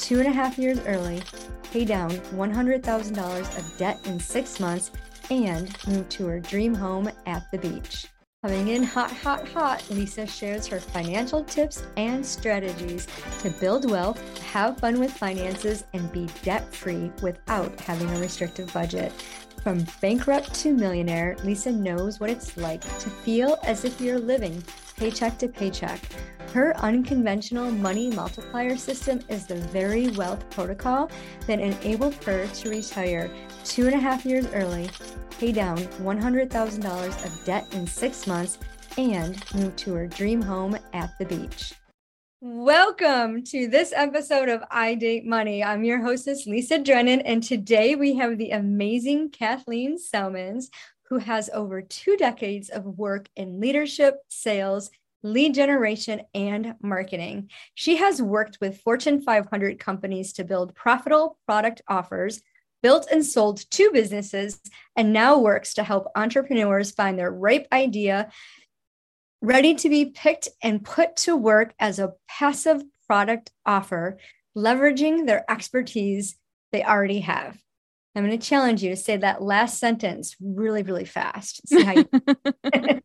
two and a half years early pay down $100,000 of debt in six months, and move to her dream home at the beach. Coming in hot, hot, hot, Lisa shares her financial tips and strategies to build wealth, have fun with finances, and be debt free without having a restrictive budget. From bankrupt to millionaire, Lisa knows what it's like to feel as if you're living paycheck to paycheck her unconventional money multiplier system is the very wealth protocol that enabled her to retire two and a half years early, pay down $100,000 of debt in six months, and move to her dream home at the beach. Welcome to this episode of I Date Money. I'm your hostess, Lisa Drennon, and today we have the amazing Kathleen Celmins, who has over two decades of work in leadership, sales, lead generation, and marketing. She has worked with Fortune 500 companies to build profitable product offers, built and sold two businesses, and now works to help entrepreneurs find their ripe idea ready to be picked and put to work as a passive product offer, leveraging their expertise they already have. I'm going to challenge you to say that last sentence really, really fast. You-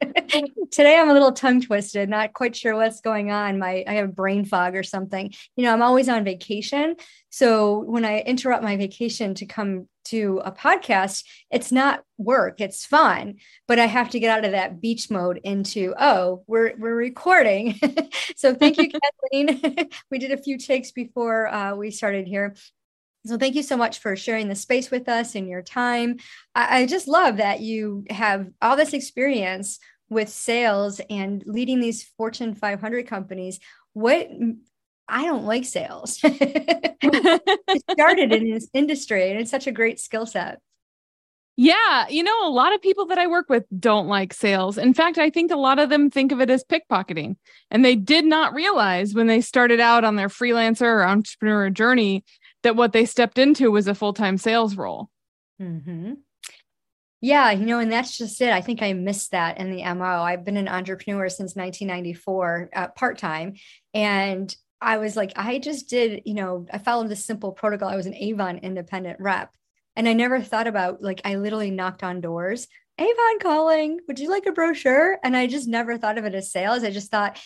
Today I'm a little tongue twisted, not quite sure what's going on. My I have brain fog or something. You know, I'm always on vacation. So when I interrupt my vacation to come to a podcast, it's not work, it's fun, but I have to get out of that beach mode into, oh, we're we're recording. so thank you, Kathleen. we did a few takes before uh, we started here. So thank you so much for sharing the space with us and your time. I, I, just love that you have all this experience with sales and leading these Fortune 500 companies. What I don't like sales. It started in this industry and it's such a great skill set. Yeah, you know, a lot of people that I work with don't like sales. In fact, I think a lot of them think of it as pickpocketing. And they did not realize when they started out on their freelancer or entrepreneur journey that what they stepped into was a full-time sales role. Mm-hmm. Yeah, you know, and that's just it. I think I missed that in the MO. I've been an entrepreneur since 1994, uh, part time. And I was like, I just did, you know, I followed this simple protocol. I was an Avon independent rep. And I never thought about, like, I literally knocked on doors. Avon calling, would you like a brochure? And I just never thought of it as sales. I just thought,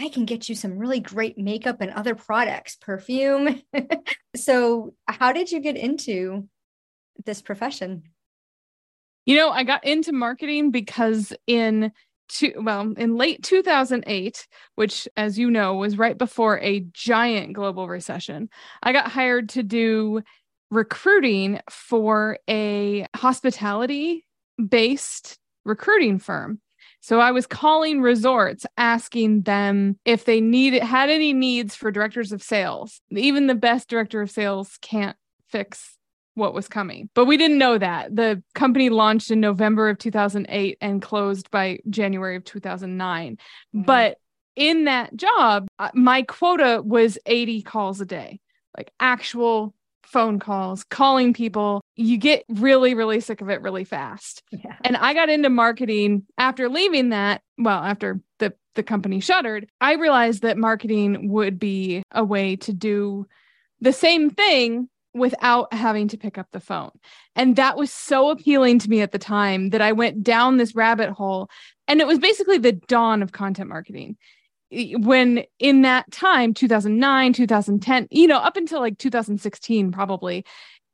I can get you some really great makeup and other products, perfume. so, how did you get into this profession? You know, I got into marketing because in two, well, in late 2008, which as you know was right before a giant global recession, I got hired to do recruiting for a hospitality based recruiting firm. So I was calling resorts asking them if they needed had any needs for directors of sales. Even the best director of sales can't fix what was coming. But we didn't know that. The company launched in November of 2008 and closed by January of 2009. Mm-hmm. But in that job, uh, my quota was 80 calls a day, like actual phone calls, calling people. You get really, really sick of it really fast. Yeah. And I got into marketing after leaving that. Well, after the, the company shuttered, I realized that marketing would be a way to do the same thing without having to pick up the phone. And that was so appealing to me at the time that I went down this rabbit hole. And it was basically the dawn of content marketing. When in that time, 2009, 2010, you know, up until like 2016, probably,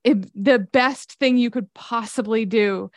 it, the best thing you could possibly do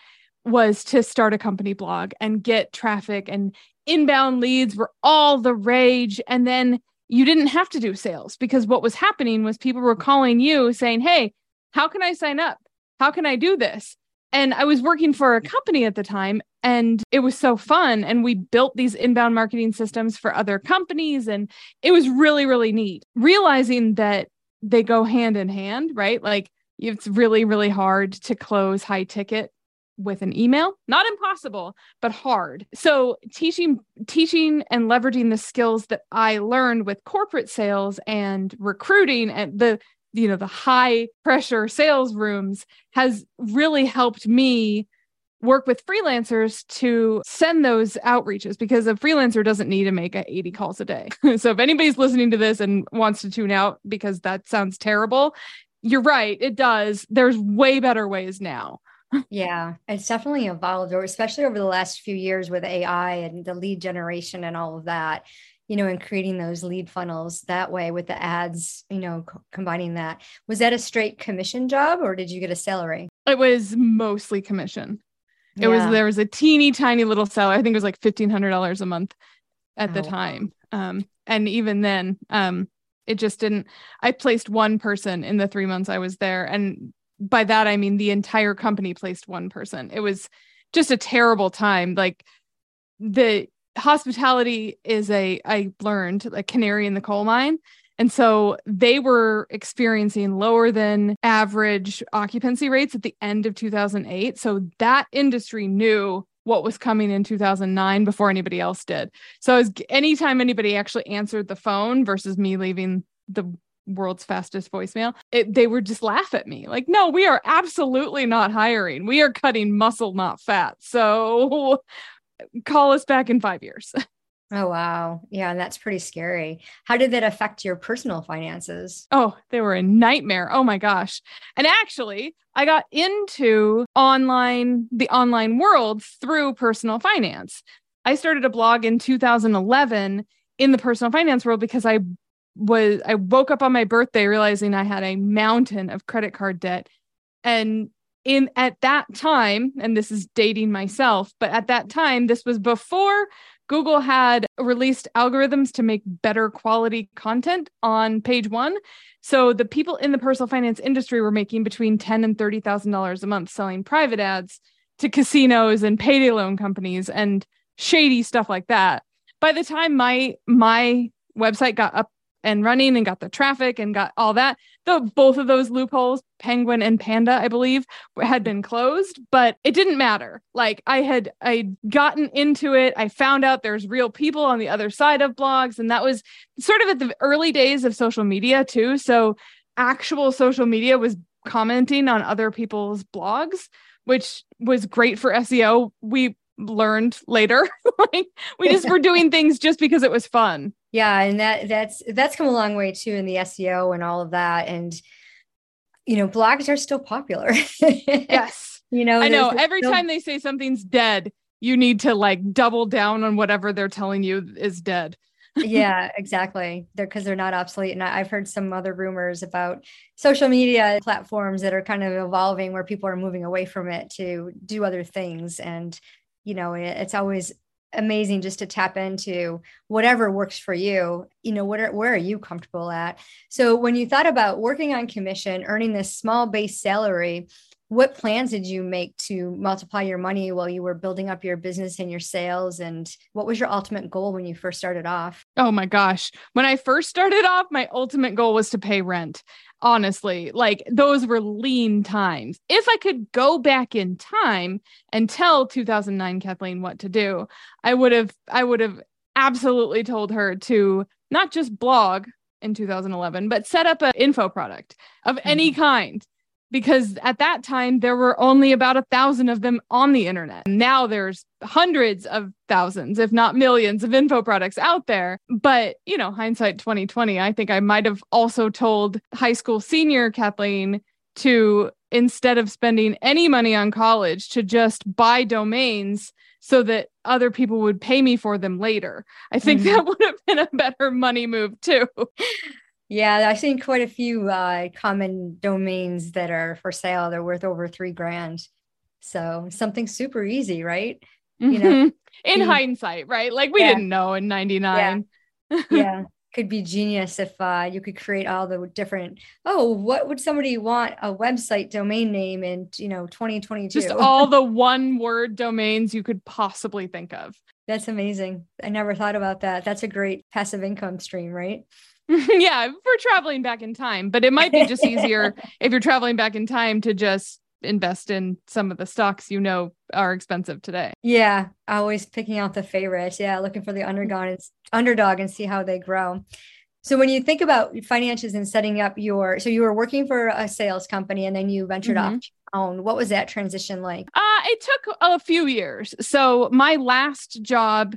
was to start a company blog and get traffic and inbound leads were all the rage. And then you didn't have to do sales because what was happening was people were calling you saying, Hey, how can I sign up? How can I do this? And I was working for a company at the time and it was so fun. And we built these inbound marketing systems for other companies. And it was really, really neat realizing that they go hand in hand, right? Like it's really, really hard to close high ticket with an email not impossible but hard so teaching teaching and leveraging the skills that i learned with corporate sales and recruiting and the you know the high pressure sales rooms has really helped me work with freelancers to send those outreaches because a freelancer doesn't need to make 80 calls a day. so if anybody's listening to this and wants to tune out because that sounds terrible, you're right, it does. There's way better ways now. yeah, it's definitely evolved, especially over the last few years with AI and the lead generation and all of that. You know, and creating those lead funnels that way with the ads, you know, co- combining that. Was that a straight commission job or did you get a salary? It was mostly commission. It yeah. was there was a teeny tiny little seller. I think it was like fifteen hundred dollars a month at oh, the time. Wow. Um, and even then, um, it just didn't. I placed one person in the three months I was there, and by that I mean the entire company placed one person. It was just a terrible time. Like the hospitality is a I learned a canary in the coal mine. And so they were experiencing lower than average occupancy rates at the end of 2008. So that industry knew what was coming in 2009 before anybody else did. So was, anytime anybody actually answered the phone versus me leaving the world's fastest voicemail, it, they would just laugh at me like, no, we are absolutely not hiring. We are cutting muscle, not fat. So call us back in five years. Oh, wow. Yeah, And that's pretty scary. How did that affect your personal finances? Oh, they were a nightmare. Oh my gosh. And actually, I got into online, the online world through personal finance. I started a blog in 2011 in the personal finance world because I was, I woke up on my birthday realizing I had a mountain of credit card debt. And in at that time, and this is dating myself, but at that time, this was before Google had released algorithms to make better quality content on page one. So the people in the personal finance industry were making between ten and thirty thousand dollars a month selling private ads to casinos and payday loan companies and shady stuff like that. By the time my my website got up and running and got the traffic and got all that. The both of those loopholes, Penguin and Panda, I believe, had been closed, but it didn't matter. Like I had I gotten into it. I found out there's real people on the other side of blogs and that was sort of at the early days of social media too. So actual social media was commenting on other people's blogs, which was great for SEO. We learned later. like we just were doing things just because it was fun yeah and that that's that's come a long way too in the seo and all of that and you know blogs are still popular. Yes. You know i know. every still... time they say something's dead you need to like double down on whatever they're telling you is dead. Yeah exactly. They're because they're not obsolete and i've heard some other rumors about social media platforms that are kind of evolving where people are moving away from it to do other things and you know it's always amazing just to tap into whatever works for you you know what are, where are you comfortable at? So when you thought about working on commission earning this small base salary what plans did you make to multiply your money while you were building up your business and your sales? And what was your ultimate goal when you first started off? Oh my gosh. When i first started off my ultimate goal was to pay rent honestly. Like those were lean times. If i could go back in time and tell 2009 kathleen what to do i would have i would have absolutely told her to not just blog in 2011 but set up an info product of mm-hmm. any kind because at that time there were only about a thousand of them on the internet. Now there's hundreds of thousands, if not millions, of info products out there. But, you know, hindsight 2020, I think I might have also told high school senior Kathleen to instead of spending any money on college to just buy domains so that other people would pay me for them later. I think mm-hmm. that would have been a better money move too. Yeah, I've seen quite a few uh, common domains that are for sale. They're worth over three grand. So something super easy, right? You mm-hmm. know, in hindsight, right? Like we yeah. didn't know in 99. Yeah. yeah. Could be genius if uh, you could create all the different. Oh, what would somebody want a website domain name in, you know, 2022? Just all the one word domains you could possibly think of. That's amazing. I never thought about that. That's a great passive income stream, right? yeah, for traveling back in time, but it might be just easier if you're traveling back in time to just invest in some of the stocks you know are expensive today. Yeah, always picking out the favorites. Yeah, looking for the underdog and underdog and see how they grow. So when you think about finances and setting up your, so you were working for a sales company and then you ventured mm-hmm. off own. What was that transition like? Uh, it took a few years. So my last job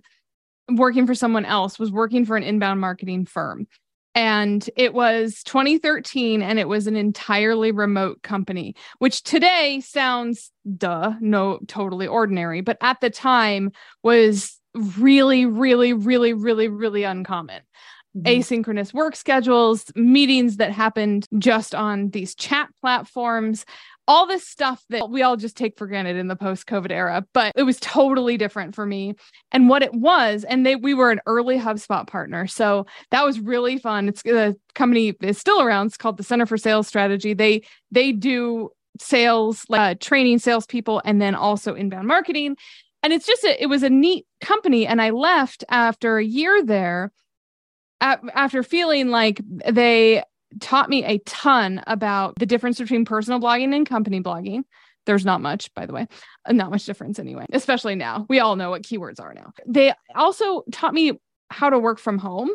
working for someone else was working for an inbound marketing firm. And it was 2013 and it was an entirely remote company, which today sounds duh, no, totally ordinary, but at the time was really, really, really, really, really uncommon. Mm-hmm. asynchronous work schedules, meetings that happened just on these chat platforms, all this stuff that we all just take for granted in the post COVID era. But it was totally different for me. And what it was, and they we were an early HubSpot partner. So that was really fun. It's the company is still around. It's called the Center for Sales Strategy. They they do sales, uh, training salespeople, and then also inbound marketing. And it's just a, it was a neat company. And I left after a year there after feeling like they taught me a ton about the difference between personal blogging and company blogging. There's not much, by the way, uh, not much difference anyway, especially now. We all know what keywords are now. They also taught me how to work from home,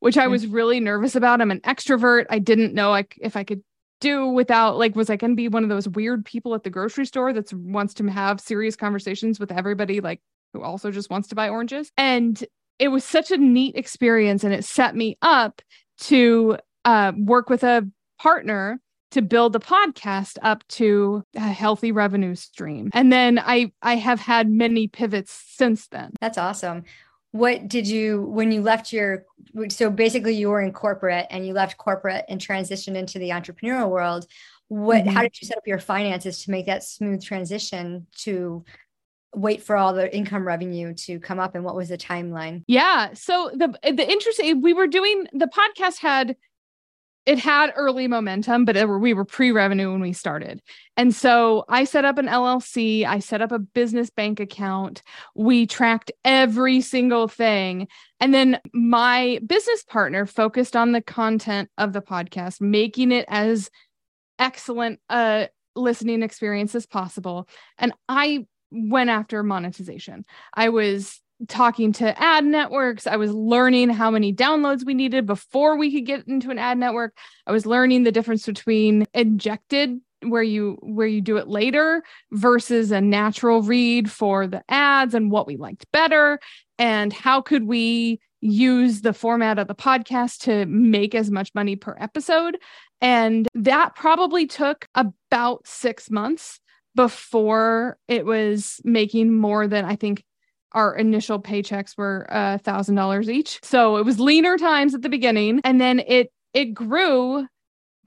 which I was really nervous about. I'm an extrovert. I didn't know like if I could do without like was I going to be one of those weird people at the grocery store that wants to have serious conversations with everybody like who also just wants to buy oranges. And it was such a neat experience and it set me up to uh, work with a partner to build the podcast up to a healthy revenue stream. And then i i have had many pivots since then. That's awesome. What did you when you left your so basically you were in corporate and you left corporate and transitioned into the entrepreneurial world. What mm-hmm. how did you set up your finances to make that smooth transition to wait for all the income revenue to come up and what was the timeline? Yeah. So the the interesting we were doing the podcast had it had early momentum but we were pre-revenue when we started. And so i set up an llc i set up a business bank account. We tracked every single thing. And then my business partner focused on the content of the podcast making it as excellent a listening experience as possible. And i went after monetization. I was talking to ad networks. I was learning how many downloads we needed before we could get into an ad network. I was learning the difference between injected where you where you do it later versus a natural read for the ads and what we liked better and how could we use the format of the podcast to make as much money per episode and that probably took about 6 months before it was making more than I think our initial paychecks were a thousand dollars each. So it was leaner times at the beginning. And then it it grew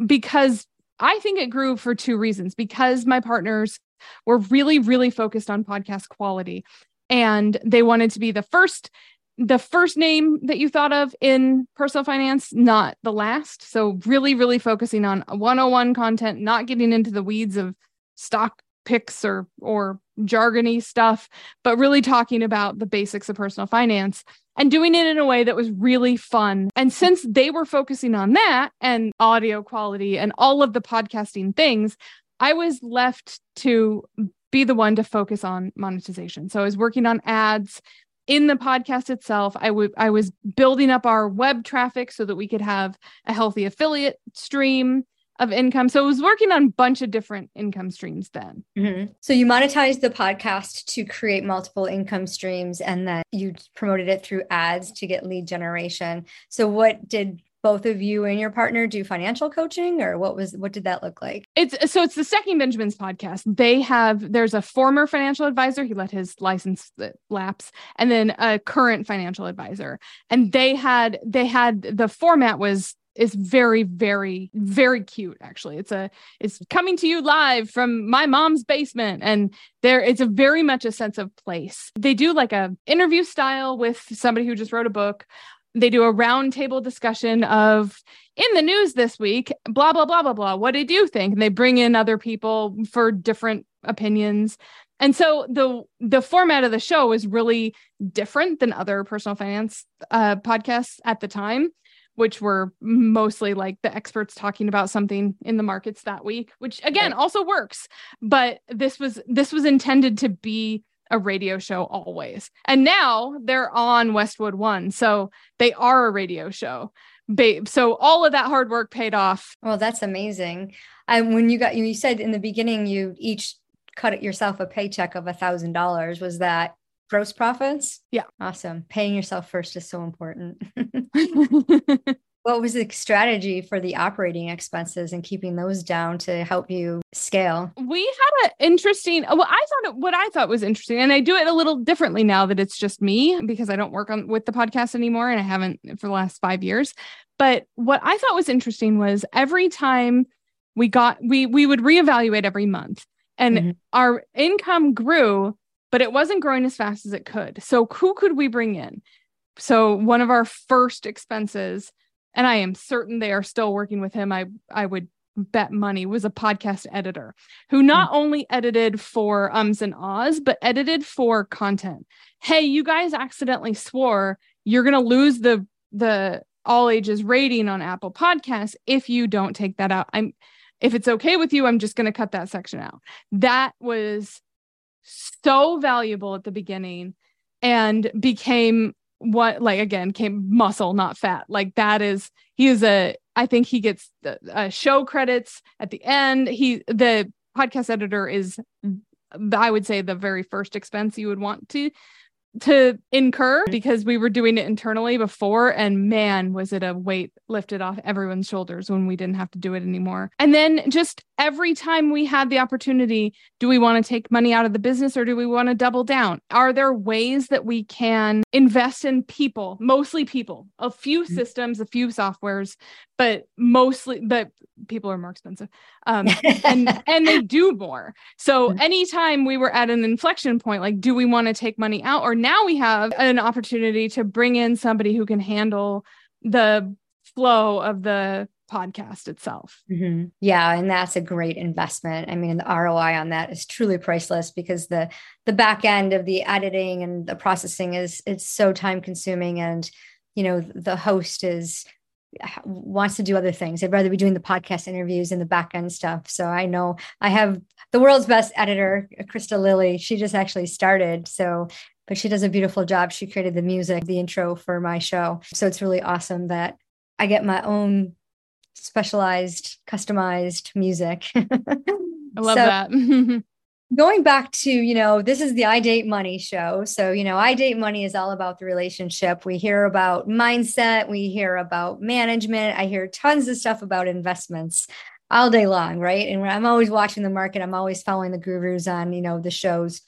because I think it grew for two reasons. Because my partners were really, really focused on podcast quality. And they wanted to be the first the first name that you thought of in personal finance, not the last. So, really, really focusing on 101 content, not getting into the weeds of stock picks or or jargony stuff, but really talking about the basics of personal finance and doing it in a way that was really fun. And since they were focusing on that and audio quality and all of the podcasting things, I was left to be the one to focus on monetization. So I was working on ads in the podcast itself. I was building up our web traffic so that we could have a healthy affiliate stream of income. So I was working on a bunch of different income streams then. Mm-hmm. So you monetized the podcast to create multiple income streams and then you promoted it through ads to get lead generation. So what did both of you and your partner do financial coaching or what was what did that look like it's so it's the Stacking Benjamins podcast they have there's a former financial advisor he let his license lapse and then a current financial advisor and they had they had the format was is very very very cute actually. It's a it's coming to you live from my mom's basement and there it's a very much a sense of place. They do like a interview style with somebody who just wrote a book. They do a roundtable discussion of in the news this week blah blah blah blah blah. What did you think? And they bring in other people for different opinions. And so the the format of the show is really different than other personal finance uh, podcasts at the time which were mostly like the experts talking about something in the markets that week, which again right. also works. But this was this was intended to be a radio show always. And now they're on Westwood One. So they are a radio show. Babe. So all of that hard work paid off. Well, that's amazing. And when you got you said in the beginning you each cut it yourself a paycheck of a thousand dollars. Was that gross profits? Yeah. Awesome. Paying yourself first is so important. what was the strategy for the operating expenses and keeping those down to help you scale? We had an interesting, well, I thought what I thought was interesting, and I do it a little differently now that it's just me because I don't work on with the podcast anymore and I haven't for the last five years. But what I thought was interesting was every time we got, we, we would reevaluate every month and mm-hmm. our income grew, but it wasn't growing as fast as it could. So who could we bring in? So one of our first expenses and I am certain they are still working with him. I I would bet money was a podcast editor who not mm-hmm. only edited for ums and ahs but edited for content hey you guys accidentally swore you're going to lose the the all ages rating on apple podcasts if you don't take that out i'm if it's okay with you i'm just going to cut that section out that was so valuable at the beginning and became what like again came muscle not fat. Like that is he is a i think he gets the uh, show credits at the end. He the podcast editor is i would say the very first expense you would want to to incur because we were doing it internally before and man was it a weight lifted off everyone's shoulders when we didn't have to do it anymore. And then just every time we had the opportunity do we want to take money out of the business or do we want to double down? Are there ways that we can invest in people mostly people a few mm-hmm. systems a few softwares but mostly but people are more expensive um, and and they do more. So anytime we were at an inflection point like do we want to take money out? Or now we have an opportunity to bring in somebody who can handle the flow of the podcast itself. Mm-hmm. Yeah, and that's a great investment. I mean, the ROI on that is truly priceless because the the back end of the editing and the processing is it's so time consuming and you know the host is wants to do other things. I'd rather be doing the podcast interviews and the back end stuff. So I know I have the world's best editor, Krista Lilly. She just actually started. So, but she does a beautiful job. She created the music, the intro for my show. So it's really awesome that I get my own specialized, customized music. I love so, that. going back to you know this is the i date money show. So you know i date money is all about the relationship. We hear about mindset we hear about management i hear tons of stuff about investments all day long right? And i'm always watching the market. I'm always following the gurus on you know the shows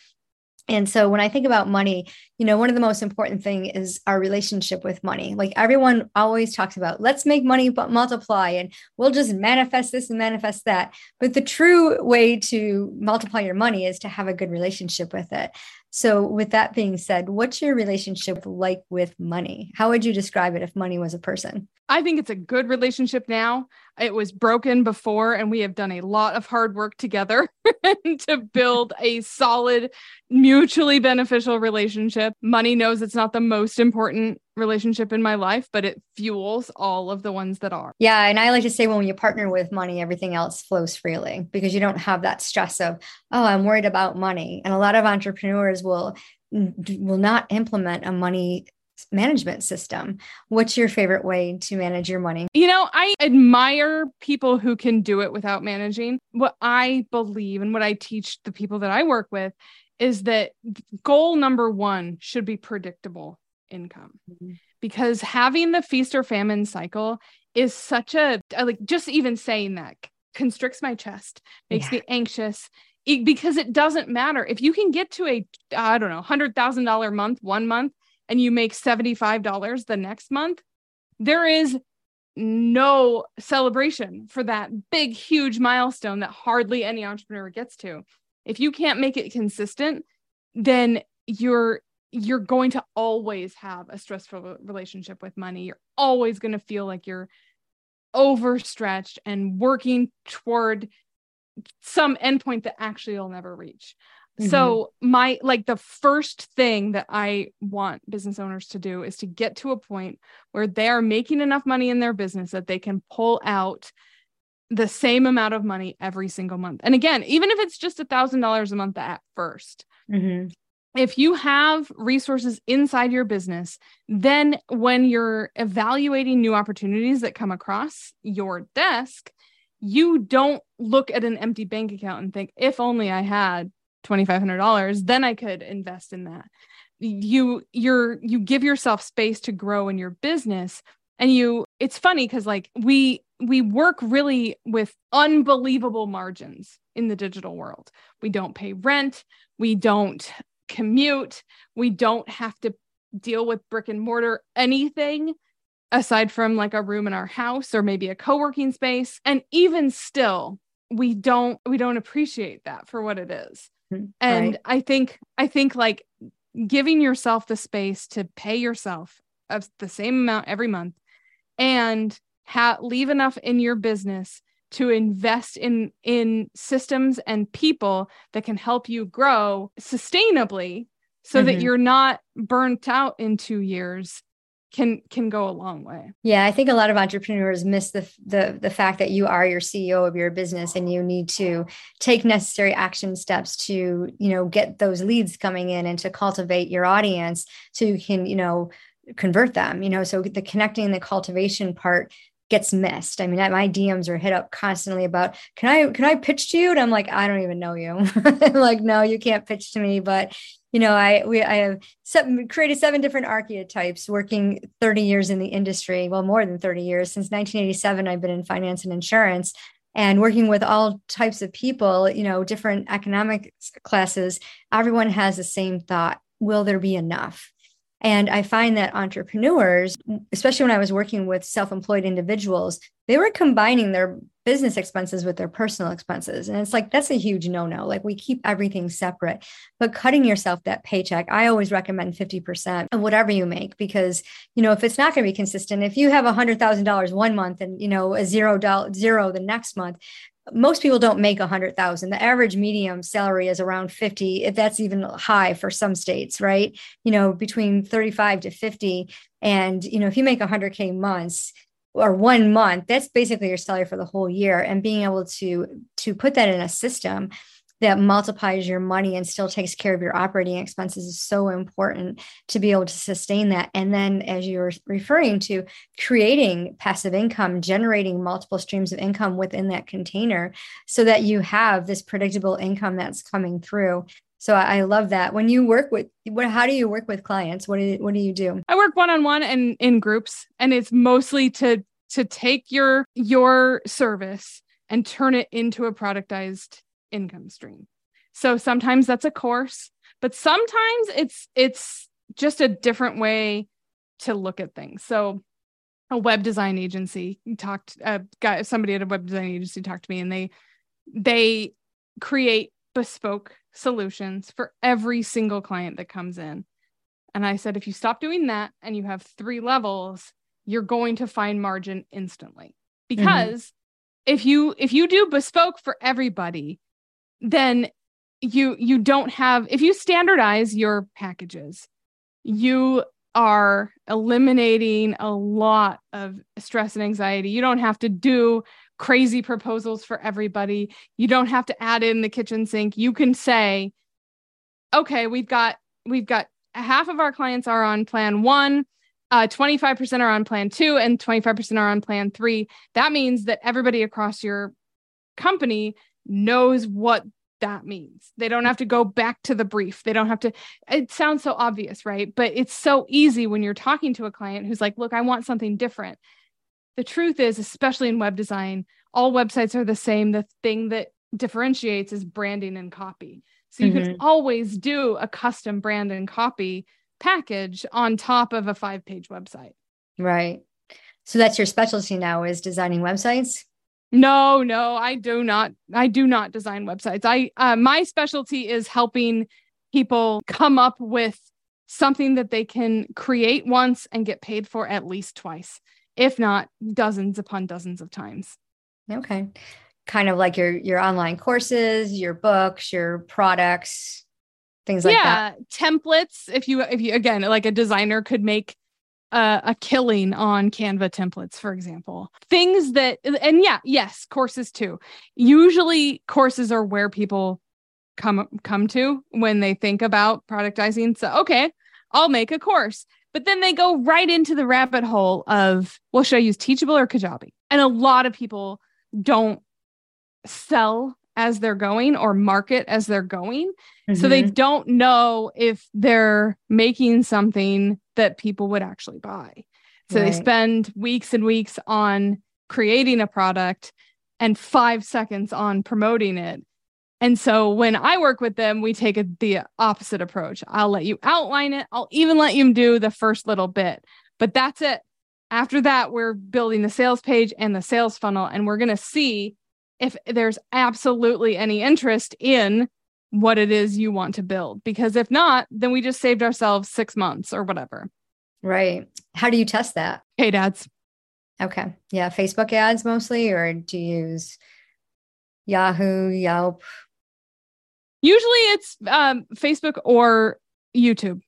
and so when I think about money, you know, one of the most important thing is our relationship with money. Like everyone always talks about, let's make money but multiply and we'll just manifest this and manifest that. But the true way to multiply your money is to have a good relationship with it. So with that being said, what's your relationship like with money? How would you describe it if money was a person? I think it's a good relationship now. It was broken before, and we have done a lot of hard work together to build a solid, mutually beneficial relationship. Money knows it's not the most important relationship in my life, but it fuels all of the ones that are. Yeah. And I like to say when you partner with money, everything else flows freely because you don't have that stress of, oh, I'm worried about money. And a lot of entrepreneurs will will not implement a money management system. What's your favorite way to manage your money? You know, I admire people who can do it without managing. What I believe and what I teach the people that I work with is that goal number one should be predictable income. Mm-hmm. Because having the feast or famine cycle is such a like just even saying that constricts my chest, makes yeah. me anxious. Because it doesn't matter if you can get to a I don't know hundred thousand dollar month one month and you make $75 the next month, there is no celebration for that big, huge milestone that hardly any entrepreneur gets to. If you can't make it consistent, then you're you're going to always have a stressful relationship with money. You're always going to feel like you're overstretched and working toward some endpoint that actually you'll never reach. Mm-hmm. So, my like the first thing that I want business owners to do is to get to a point where they are making enough money in their business that they can pull out the same amount of money every single month. And again, even if it's just a thousand dollars a month at 1st mm-hmm. if you have resources inside your business, then when you're evaluating new opportunities that come across your desk, you don't look at an empty bank account and think, if only I had $2,500, then I could invest in that. You, you're, you give yourself space to grow in your business and you it's funny because like we we work really with unbelievable margins in the digital world. We don't pay rent we don't commute we don't have to deal with brick and mortar anything aside from like a room in our house or maybe a co-working space. And even still we don't we don't appreciate that for what it is and right. i think i think like giving yourself the space to pay yourself of the same amount every month and ha- leave enough in your business to invest in in systems and people that can help you grow sustainably so mm-hmm. that you're not burnt out in 2 years can can go a long way. Yeah, I think a lot of entrepreneurs miss the the the fact that you are your CEO of your business and you need to take necessary action steps to, you know, get those leads coming in and to cultivate your audience so you can, you know, convert them you know so the connecting the cultivation part gets missed. I mean, my DMs are hit up constantly about, can I, can I pitch to you? And I'm like, I don't even know you. like, no, you can't pitch to me. But, you know, I, we, I have seven, created seven different archetypes working 30 years in the industry. Well, more than 30 years since 1987, I've been in finance and insurance and working with all types of people, you know, different economic classes. Everyone has the same thought. Will there be enough? And I find that entrepreneurs, especially when I was working with self employed individuals, they were combining their business expenses with their personal expenses. And it's like, that's a huge no no. Like, we keep everything separate, but cutting yourself that paycheck, I always recommend 50% of whatever you make because, you know, if it's not going to be consistent, if you have $100,000 one month and, you know, a zero dollar zero the next month, most people don't make a hundred thousand. The average medium salary is around 50, if that's even high for some states, right? You know, between 35 to 50. And, you know, if you make a hundred K months or one month, that's basically your salary for the whole year. And being able to to put that in a system that multiplies your money and still takes care of your operating expenses is so important to be able to sustain that. And then, as you were referring to, creating passive income, generating multiple streams of income within that container so that you have this predictable income that's coming through. So I love that. When you work with what how do you work with clients? What do you, what do you do? I work one-on-one and in groups and it's mostly to to take your your service and turn it into a productized income stream. So sometimes that's a course, but sometimes it's it's just a different way to look at things. So a web design agency talked uh guy somebody at a web design agency talked to me and they they create bespoke solutions for every single client that comes in. And I said if you stop doing that and you have three levels, you're going to find margin instantly. Mm-hmm. Because mm-hmm. if you if you do bespoke for everybody, then you you don't have if you standardize your packages you are eliminating a lot of stress and anxiety. You don't have to do crazy proposals for everybody. You don't have to add in the kitchen sink. You can say okay we've got we've got half of our clients are on plan 1 uh, 25% are on plan 2 and 25% are on plan 3 that means that everybody across your company knows what that means. They don't have to go back to the brief. They don't have to, it sounds so obvious, right? But it's so easy when you're talking to a client who's like, look, I want something different. The truth is, especially in web design, all websites are the same. The thing that differentiates is branding and copy. So you mm-hmm. can always do a custom brand and copy package on top of a five page website. Right. So that's your specialty now is designing websites? No, no, I do not. I do not design websites. I uh, my specialty is helping people come up with something that they can create once and get paid for at least twice, if not dozens upon dozens of times. Okay. Kind of like your your online courses, your books, your products. things like yeah, that. Yeah, templates. If you if you again like a designer could make uh, a killing on Canva templates, for example. Things that and yeah, yes, courses too. Usually courses are where people come come to when they think about productizing. So okay, I'll make a course. But then they go right into the rabbit hole of, well, should I use Teachable or Kajabi? And a lot of people don't sell as they're going or market as they're going. Mm-hmm. So they mm-hmm. don't know if they're making something that people would actually buy. So right. they spend weeks and weeks on creating a product and five seconds on promoting it. And so when I work with them, we take a, the opposite approach. I'll let you outline it. I'll even let you do the first little bit, but that's it. After that, we're building the sales page and the sales funnel, and we're going to see if there's absolutely any interest in what it is you want to build. Because if not, then we just saved ourselves six months or whatever. Right. How do you test that? Paid ads. Okay. Yeah. Facebook ads mostly, or do you use Yahoo, Yelp? Usually it's um, Facebook or YouTube.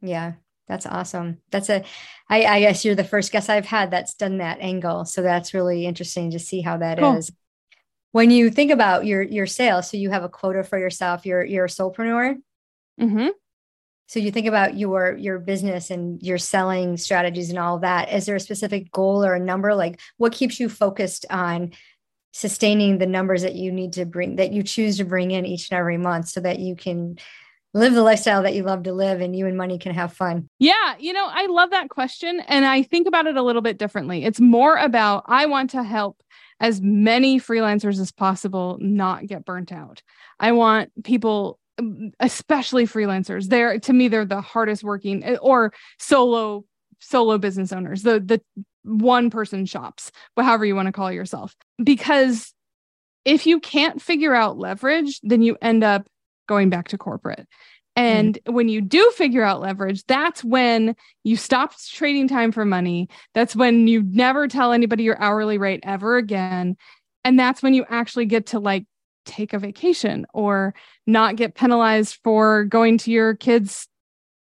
Yeah. That's awesome. That's a, I, I guess you're the first guest I've had that's done that angle. So that's really interesting to see how that cool. is when you think about your your sales so you have a quota for yourself you're you're a solopreneur mm-hmm. so you think about your your business and your selling strategies and all that is there a specific goal or a number like what keeps you focused on sustaining the numbers that you need to bring that you choose to bring in each and every month so that you can live the lifestyle that you love to live and you and money can have fun? Yeah, you know, I love that question and I think about it a little bit differently. It's more about I want to help as many freelancers as possible not get burnt out. I want people especially freelancers they're to me they're the hardest working or solo solo business owners the the one person shops however you want to call yourself because if you can't figure out leverage then you end up going back to corporate. And mm. when you do figure out leverage, that's when you stop trading time for money. That's when you never tell anybody your hourly rate ever again. And that's when you actually get to like take a vacation or not get penalized for going to your kids'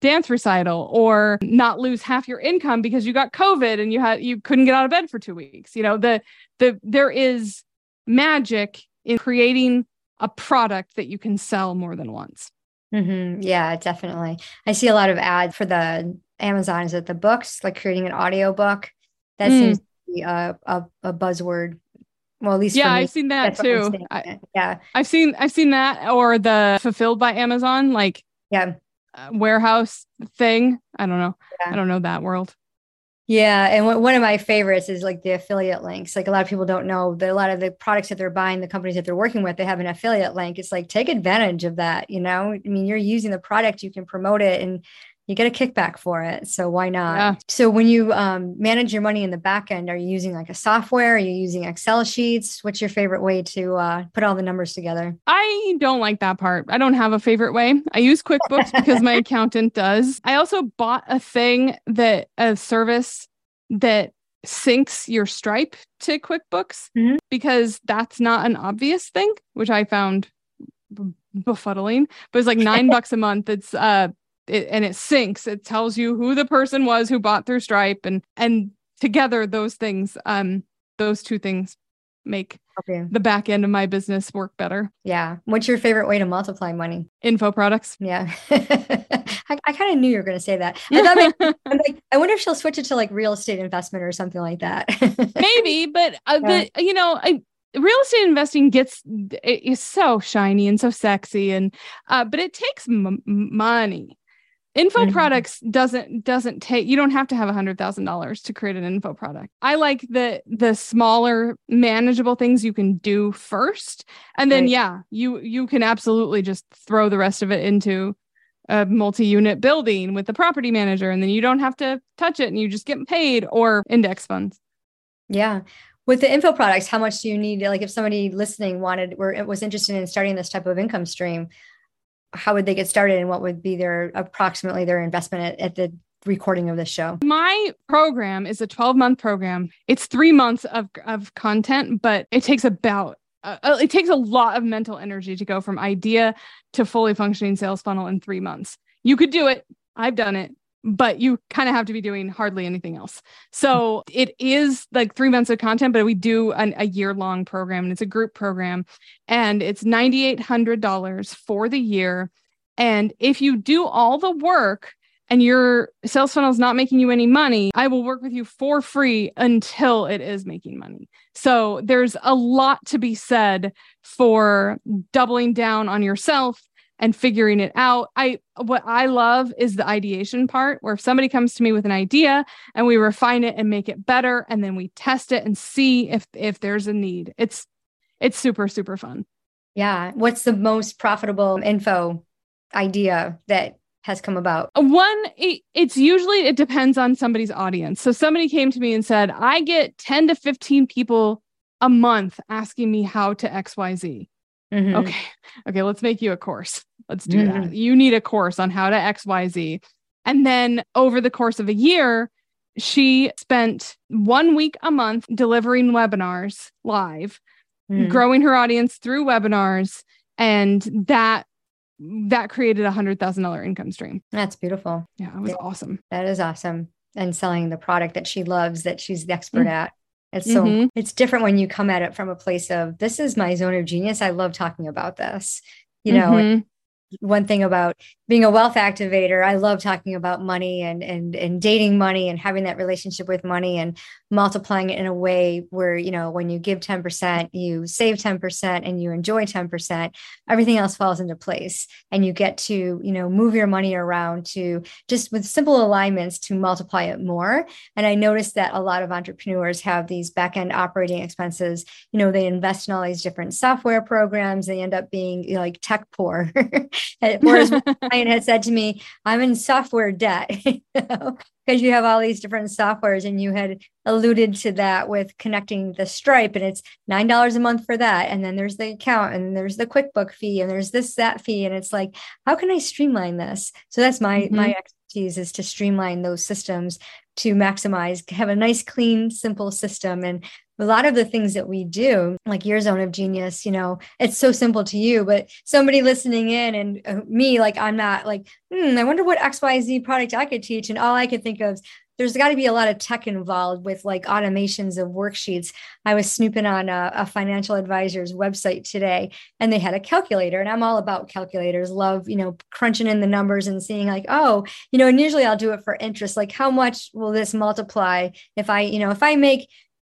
dance recital or not lose half your income because you got COVID and you had you couldn't get out of bed for two weeks. You know, the the there is magic in creating a product that you can sell more than once. Mm-hmm. Yeah, definitely. I see a lot of ads for the Amazon. Is it the books, like creating an audio book? That mm. seems to be a, a, a, buzzword. Well, at least yeah, I've seen that too. I, yeah, I've seen I've seen that or the fulfilled by Amazon, like yeah, uh, warehouse thing. I don't know. Yeah. I don't know that world. Yeah, and one of my favorites is like the affiliate links. Like a lot of people don't know that a lot of the products that they're buying, the companies that they're working with, they have an affiliate link. It's like take advantage of that. You know, I mean, you're using the product, you can promote it, and you get a kickback for it. So why not? Yeah. So when you um, manage your money in the back end, are you using like a software? Are you using Excel sheets? What's your favorite way to uh, put all the numbers together? I don't like that part. I don't have a favorite way. I use QuickBooks because my accountant does. I also bought a thing that a service that syncs your Stripe to QuickBooks mm-hmm. because that's not an obvious thing, which I found befuddling. But it's like nine bucks a month. It's uh it, and it syncs it tells you who the person was who bought through stripe and and together those things um those two things make okay. the back end of my business work better. Yeah. What's your favorite way to multiply money? Info products. Yeah. I, I kind of knew you were going to say that. I thought I'm like i wonder if she'll switch it to like real estate investment or something like that. Maybe but uh, yeah. the, you know i real estate investing gets is so shiny and so sexy and uh, but it takes m- money info mm-hmm. products doesn't doesn't take you don't have to have a hundred thousand dollars to create an info product. I like the the smaller manageable things you can do first. And then right. yeah you you can absolutely just throw the rest of it into a multi-unit building with the property manager and then you don't have to touch it and you just get paid or index funds. Yeah. With the info products how much do you need? Like if somebody listening wanted or was interested in starting this type of income stream how would they get started and what would be their approximately their investment at, at the recording of this show? My program is a 12 month program. It's three months of, of content, but it takes about uh, uh, it takes a lot of mental energy to go from idea to fully functioning sales funnel in three months. You could do it. I've done it, but you kind of have to be doing hardly anything else. So it is like three months of content, but we do an, a year long program and it's a group program and it's $9,800 for the year. And if you do all the work, and your sales funnel is not making you any money, I will work with you for free until it is making money. So there's a lot to be said for doubling down on yourself and figuring it out. I what I love is the ideation part where if somebody comes to me with an idea and we refine it and make it better and then we test it and see if if there's a need. It's it's super super fun. Yeah, what's the most profitable info idea that has come about? One, it, it's usually it depends on somebody's audience. So somebody came to me and said, I get 10 to 15 people a month asking me how to XYZ. Mm-hmm. Okay. Okay, let's make you a course. Let's do mm-hmm. that. You need a course on how to XYZ. And then over the course of a year, she spent one week a month delivering webinars live, mm-hmm. growing her audience through webinars. And that that created a hundred thousand dollar income stream. That's beautiful. Yeah, it was yeah. awesome. That is awesome. And selling the product that she loves, that she's the expert mm-hmm. at. It's so mm-hmm. it's different when you come at it from a place of this is my zone of genius. I love talking about this. You know, mm-hmm one thing about being a wealth activator, I love talking about money and and and dating money and having that relationship with money and multiplying it in a way where, you know, when you give 10%, you save 10% and you enjoy 10%, everything else falls into place and you get to, you know, move your money around to just with simple alignments to multiply it more. And I noticed that a lot of entrepreneurs have these back end operating expenses, you know, they invest in all these different software programs, they end up being you know, like tech poor. Whereas my client had said to me, I'm in software debt because you have all these different softwares. And you had alluded to that with connecting the Stripe, and it's $9 a month for that. And then there's the account, and there's the QuickBook fee, and there's this, that fee. And it's like, how can I streamline this? So that's my, mm-hmm. my expertise is to streamline those systems to maximize, have a nice, clean, simple system. And a lot of the things that we do, like your zone of genius, you know, it's so simple to you, but somebody listening in and uh, me, like, I'm not like, hmm, I wonder what XYZ product I could teach. And all I could think of is, there's got to be a lot of tech involved with like automations of worksheets. I was snooping on a, a, financial advisor's website today and they had a calculator and I'm all about calculators, love, you know, crunching in the numbers and seeing like, oh, you know, and usually I'll do it for interest. Like how much will this multiply if I, you know, if I make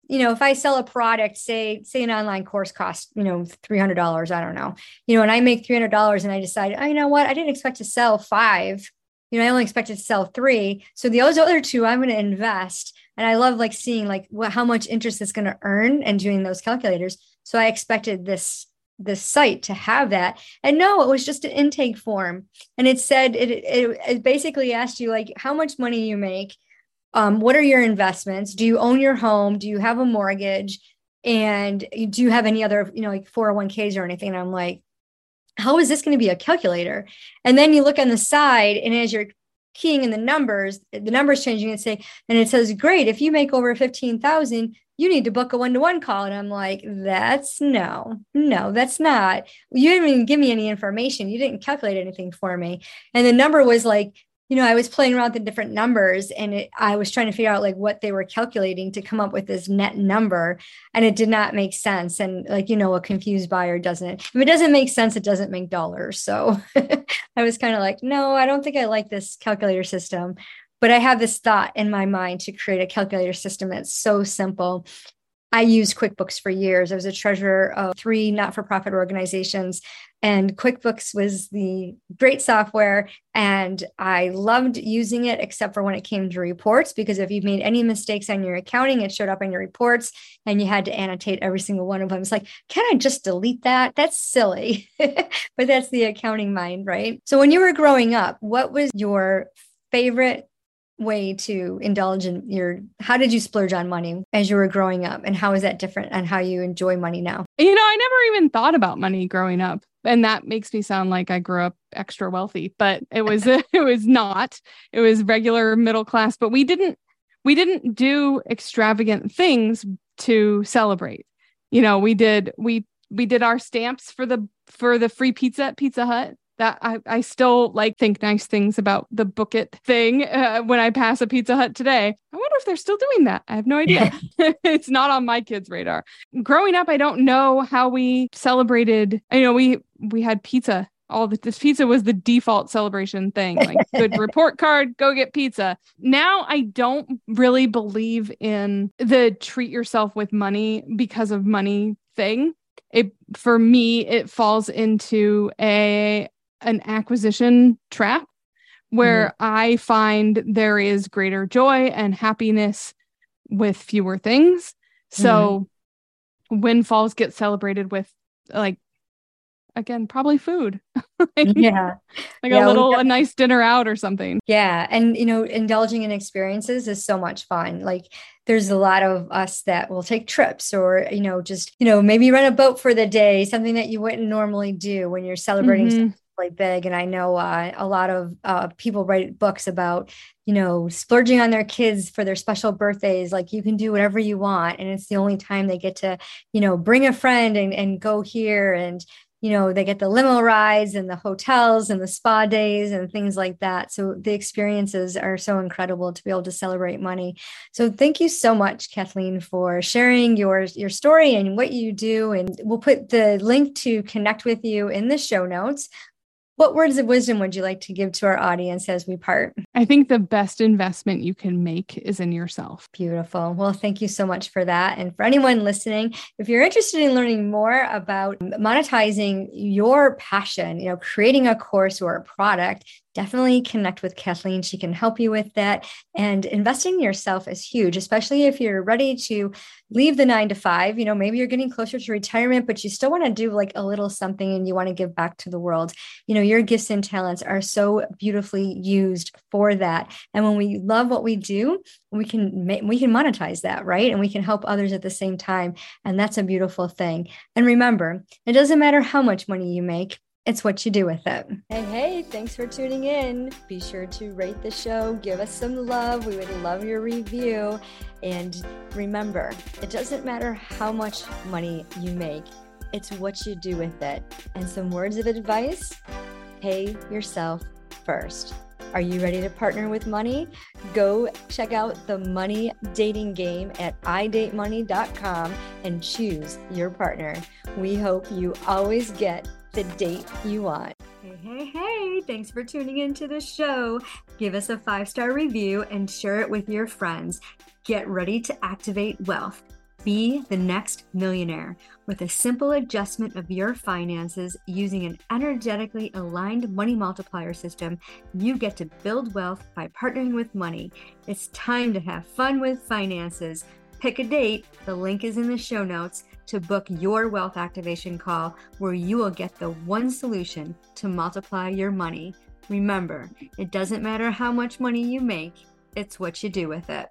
you know, if I sell a product, say, say an online course costs, you know, $300, I don't know, you know, and I make $300 and I decide, oh, you know what, I didn't expect to sell five, you know, I only expected to sell three. So those other two, I'm going to invest. And I love like seeing like what, how much interest it's going to earn and doing those calculators. So I expected this this site to have that and no it was just an intake form and it said it, it, it basically asked you like how much money you make um, what are your investments? Do you own your home? Do you have a mortgage? And do you have any other you know like 401ks or anything? And i'm like how is this going to be a calculator? And then you look on the side and as you're keying in the numbers the numbers changing and say and it says great if you make over 15000 you need to book a one-to-one call. And i'm like that's no no that's not. You didn't even give me any information. You didn't calculate anything for me. And the number was like you know, I was playing around with the different numbers and it, I was trying to figure out like what they were calculating to come up with this net number. And it did not make sense. And like, you know, a confused buyer doesn't, if it doesn't make sense, it doesn't make dollars. So I was kind of like, no, I don't think I like this calculator system. But I have this thought in my mind to create a calculator system that's so simple I used QuickBooks for years. I was a treasurer of three not for profit organizations, and QuickBooks was the great software. And I loved using it, except for when it came to reports, because if you made any mistakes on your accounting, it showed up in your reports and you had to annotate every single one of them. It's like, can I just delete that? That's silly. but that's the accounting mind, right? So when you were growing up, what was your favorite way to indulge in your how did you splurge on money as you were growing up and how is that different and how you enjoy money now you know i never even thought about money growing up and that makes me sound like i grew up extra wealthy but it was it was not. It was regular middle class but we didn't we didn't do extravagant things to celebrate. You know we did we we did our stamps for the for the free pizza at Pizza Hut that I, I still like think nice things about the book it thing uh, when I pass a Pizza Hut today. I wonder if they're still doing that. I have no idea. it's not on my kids' radar. Growing up, I don't know how we celebrated. You know, we we had pizza. All the, this pizza was the default celebration thing. Like good report card, go get pizza. Now I don't really believe in the treat yourself with money because of money thing it for me it falls into a an acquisition trap where mm-hmm. I find there is greater joy and happiness with fewer things. So mm-hmm. windfalls get celebrated with like again probably food like, yeah like yeah, a little got- a nice dinner out or something yeah and you know indulging in experiences is so much fun like there's a lot of us that will take trips or you know just you know maybe rent a boat for the day something that you wouldn't normally do when you're celebrating mm-hmm really big and i know uh, a lot of uh, people write books about you know splurging on their kids for their special birthdays like you can do whatever you want and it's the only time they get to you know bring a friend and, and go here and you know they get the limo rides and the hotels and the spa days and things like that. So the experiences are so incredible to be able to celebrate money. So thank you so much kathleen for sharing your your story and what you do and we'll put the link to connect with you in the show notes what words of wisdom would you like to give to our audience as we part? I think the best investment you can make is in yourself. Beautiful. Well, thank you so much for that. And for anyone listening, if you're interested in learning more about monetizing your passion, you know, creating a course or a product, definitely connect with Kathleen. She can help you with that. And investing in yourself is huge, especially if you're ready to leave the nine to five. You know, maybe you're getting closer to retirement, but you still want to do like a little something and you want to give back to the world. You know, your gifts and talents are so beautifully used for that. And when we love what we do, we can we can monetize that, right? And we can help others at the same time. And that's a beautiful thing. And remember, it doesn't matter how much money you make it's what you do with it. Hey, hey, thanks for tuning in. Be sure to rate the show, give us some love. We would love your review. And remember, it doesn't matter how much money you make, it's what you do with it. And some words of advice pay yourself first. Are you ready to partner with money? Go check out the money dating game at idatemoney.com and choose your partner. We hope you always get the date you want. Hey, hey, hey, thanks for tuning into the show. Give us a five star review and share it with your friends. Get ready to activate wealth. Be the next millionaire with a simple adjustment of your finances using an energetically aligned money multiplier system. You get to build wealth by partnering with money. It's time to have fun with finances. Pick a date, the link is in the show notes to book your wealth activation call where you will get the one solution to multiply your money. Remember, it doesn't matter how much money you make, it's what you do with it.